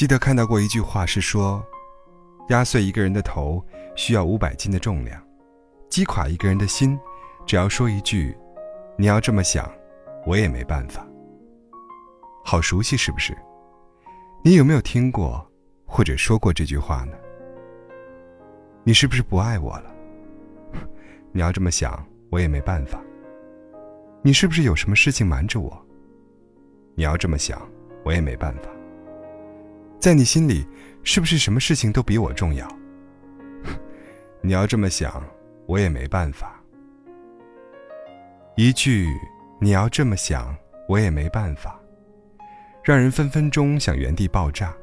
记得看到过一句话是说，压碎一个人的头需要五百斤的重量，击垮一个人的心，只要说一句“你要这么想，我也没办法”。好熟悉，是不是？你有没有听过或者说过这句话呢？你是不是不爱我了？你要这么想，我也没办法。你是不是有什么事情瞒着我？你要这么想，我也没办法。在你心里，是不是什么事情都比我重要？你要这么想，我也没办法。一句“你要这么想，我也没办法”，让人分分钟想原地爆炸，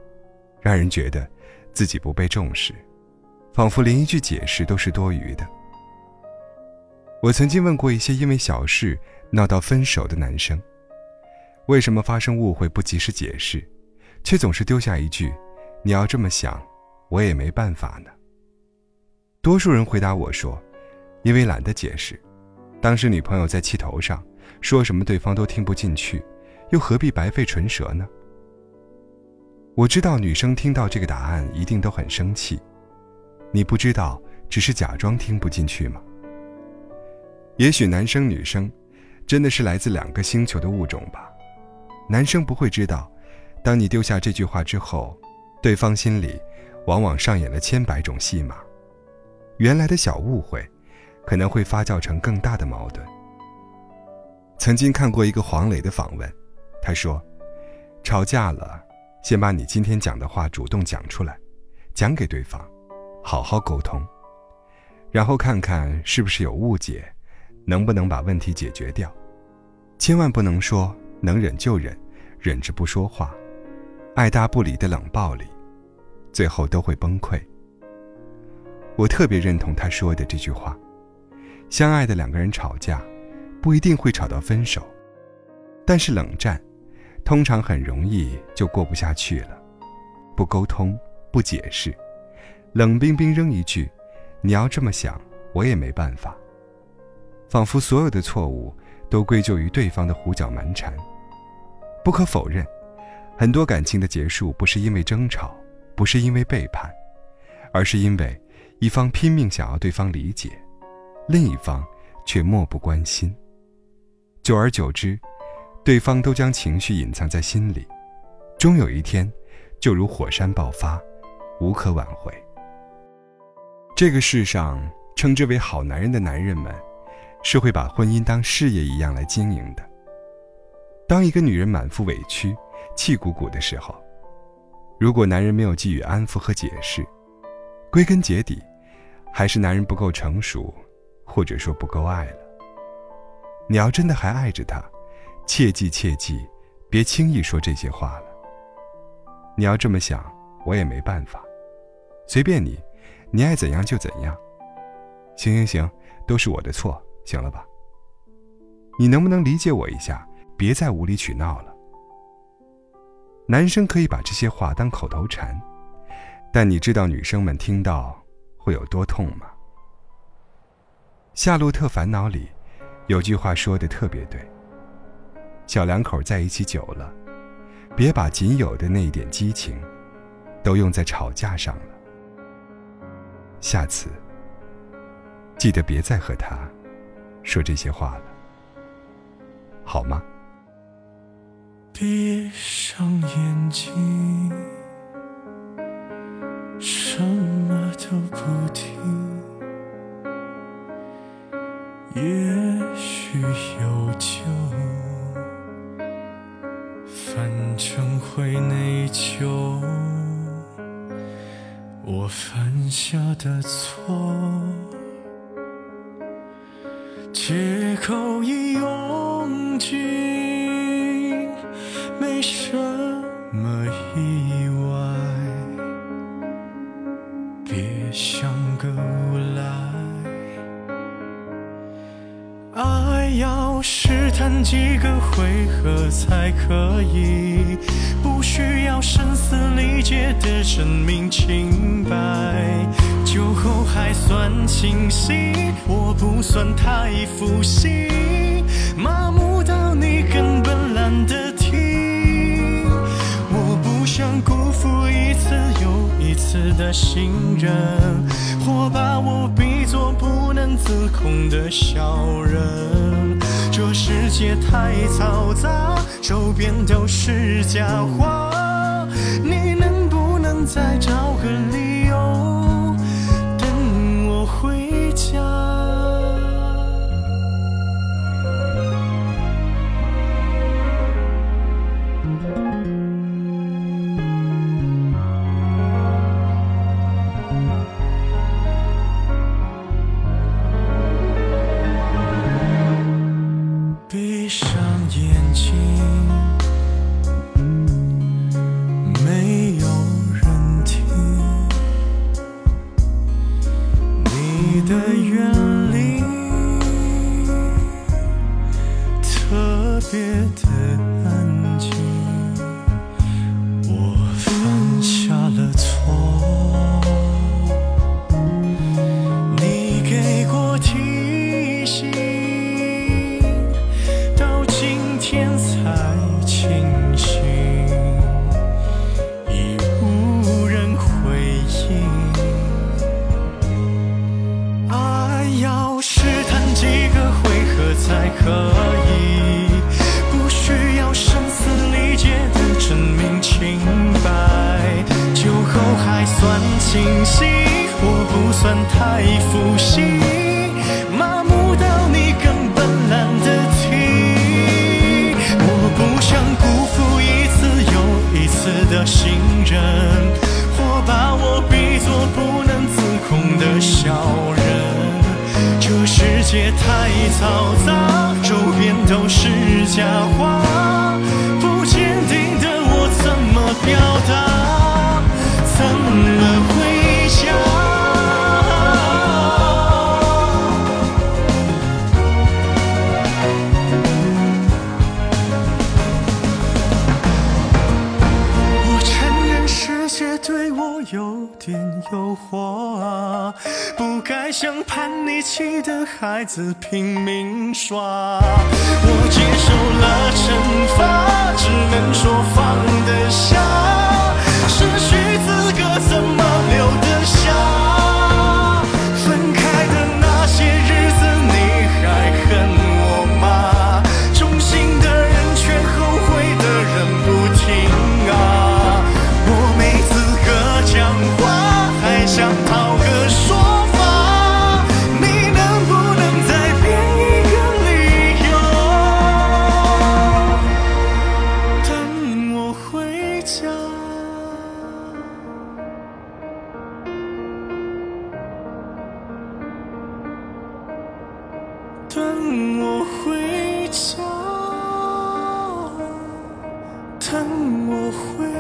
让人觉得自己不被重视，仿佛连一句解释都是多余的。我曾经问过一些因为小事闹到分手的男生，为什么发生误会不及时解释？却总是丢下一句：“你要这么想，我也没办法呢。”多数人回答我说：“因为懒得解释，当时女朋友在气头上，说什么对方都听不进去，又何必白费唇舌呢？”我知道女生听到这个答案一定都很生气，你不知道只是假装听不进去吗？也许男生女生真的是来自两个星球的物种吧，男生不会知道。当你丢下这句话之后，对方心里往往上演了千百种戏码。原来的小误会，可能会发酵成更大的矛盾。曾经看过一个黄磊的访问，他说：“吵架了，先把你今天讲的话主动讲出来，讲给对方，好好沟通，然后看看是不是有误解，能不能把问题解决掉。千万不能说能忍就忍，忍着不说话。”爱答不理的冷暴力，最后都会崩溃。我特别认同他说的这句话：相爱的两个人吵架，不一定会吵到分手，但是冷战，通常很容易就过不下去了。不沟通，不解释，冷冰冰扔一句：“你要这么想，我也没办法。”仿佛所有的错误都归咎于对方的胡搅蛮缠。不可否认。很多感情的结束不是因为争吵，不是因为背叛，而是因为一方拼命想要对方理解，另一方却漠不关心。久而久之，对方都将情绪隐藏在心里，终有一天，就如火山爆发，无可挽回。这个世上称之为好男人的男人们，是会把婚姻当事业一样来经营的。当一个女人满腹委屈，气鼓鼓的时候，如果男人没有给予安抚和解释，归根结底，还是男人不够成熟，或者说不够爱了。你要真的还爱着他，切记切记，别轻易说这些话了。你要这么想，我也没办法，随便你，你爱怎样就怎样。行行行，都是我的错，行了吧？你能不能理解我一下？别再无理取闹了。男生可以把这些话当口头禅，但你知道女生们听到会有多痛吗？《夏洛特烦恼》里有句话说的特别对：小两口在一起久了，别把仅有的那一点激情都用在吵架上了。下次记得别再和他说这些话了，好吗？闭上眼睛，什么都不听。也许有救，反正会内疚。我犯下的错，借口已用尽。没什么意外，别像个无赖。爱要试探几个回合才可以，不需要声嘶力竭的证明清白。酒后还算清醒，我不算太负心，麻木到你根本懒得。一次又一次的信任，或把我比作不能自控的小人，这世界太嘈杂，周边都是假话。算太负心，麻木到你根本懒得听。我不想辜负一次又一次的信任，或把我比作不能自控的小人。这世界太嘈杂，周边都是假活啊，不该像叛逆期的孩子拼命耍。我接受了惩罚，只能说放得下，失去回家，等我回